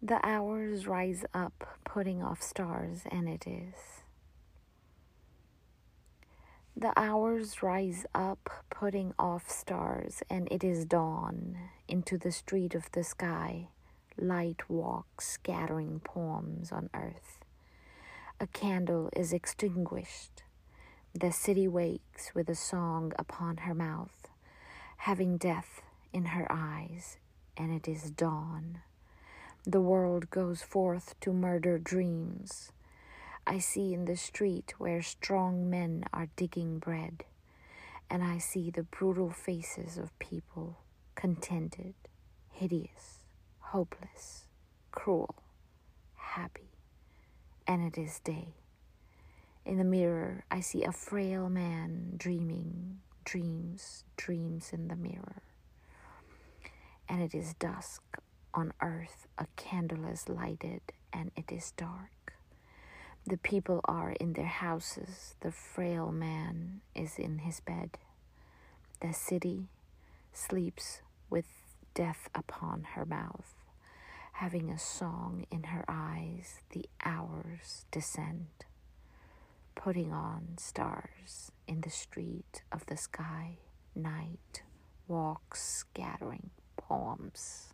The hours rise up, putting off stars, and it is. The hours rise up, putting off stars, and it is dawn. Into the street of the sky, light walks, scattering poems on earth. A candle is extinguished. The city wakes with a song upon her mouth, having death in her eyes, and it is dawn. The world goes forth to murder dreams. I see in the street where strong men are digging bread, and I see the brutal faces of people, contented, hideous, hopeless, cruel, happy, and it is day. In the mirror, I see a frail man dreaming dreams, dreams in the mirror. And it is dusk on earth, a candle is lighted, and it is dark. The people are in their houses, the frail man is in his bed. The city sleeps with death upon her mouth, having a song in her eyes, the hours descend, putting on stars in the street of the sky, night walks scattering poems.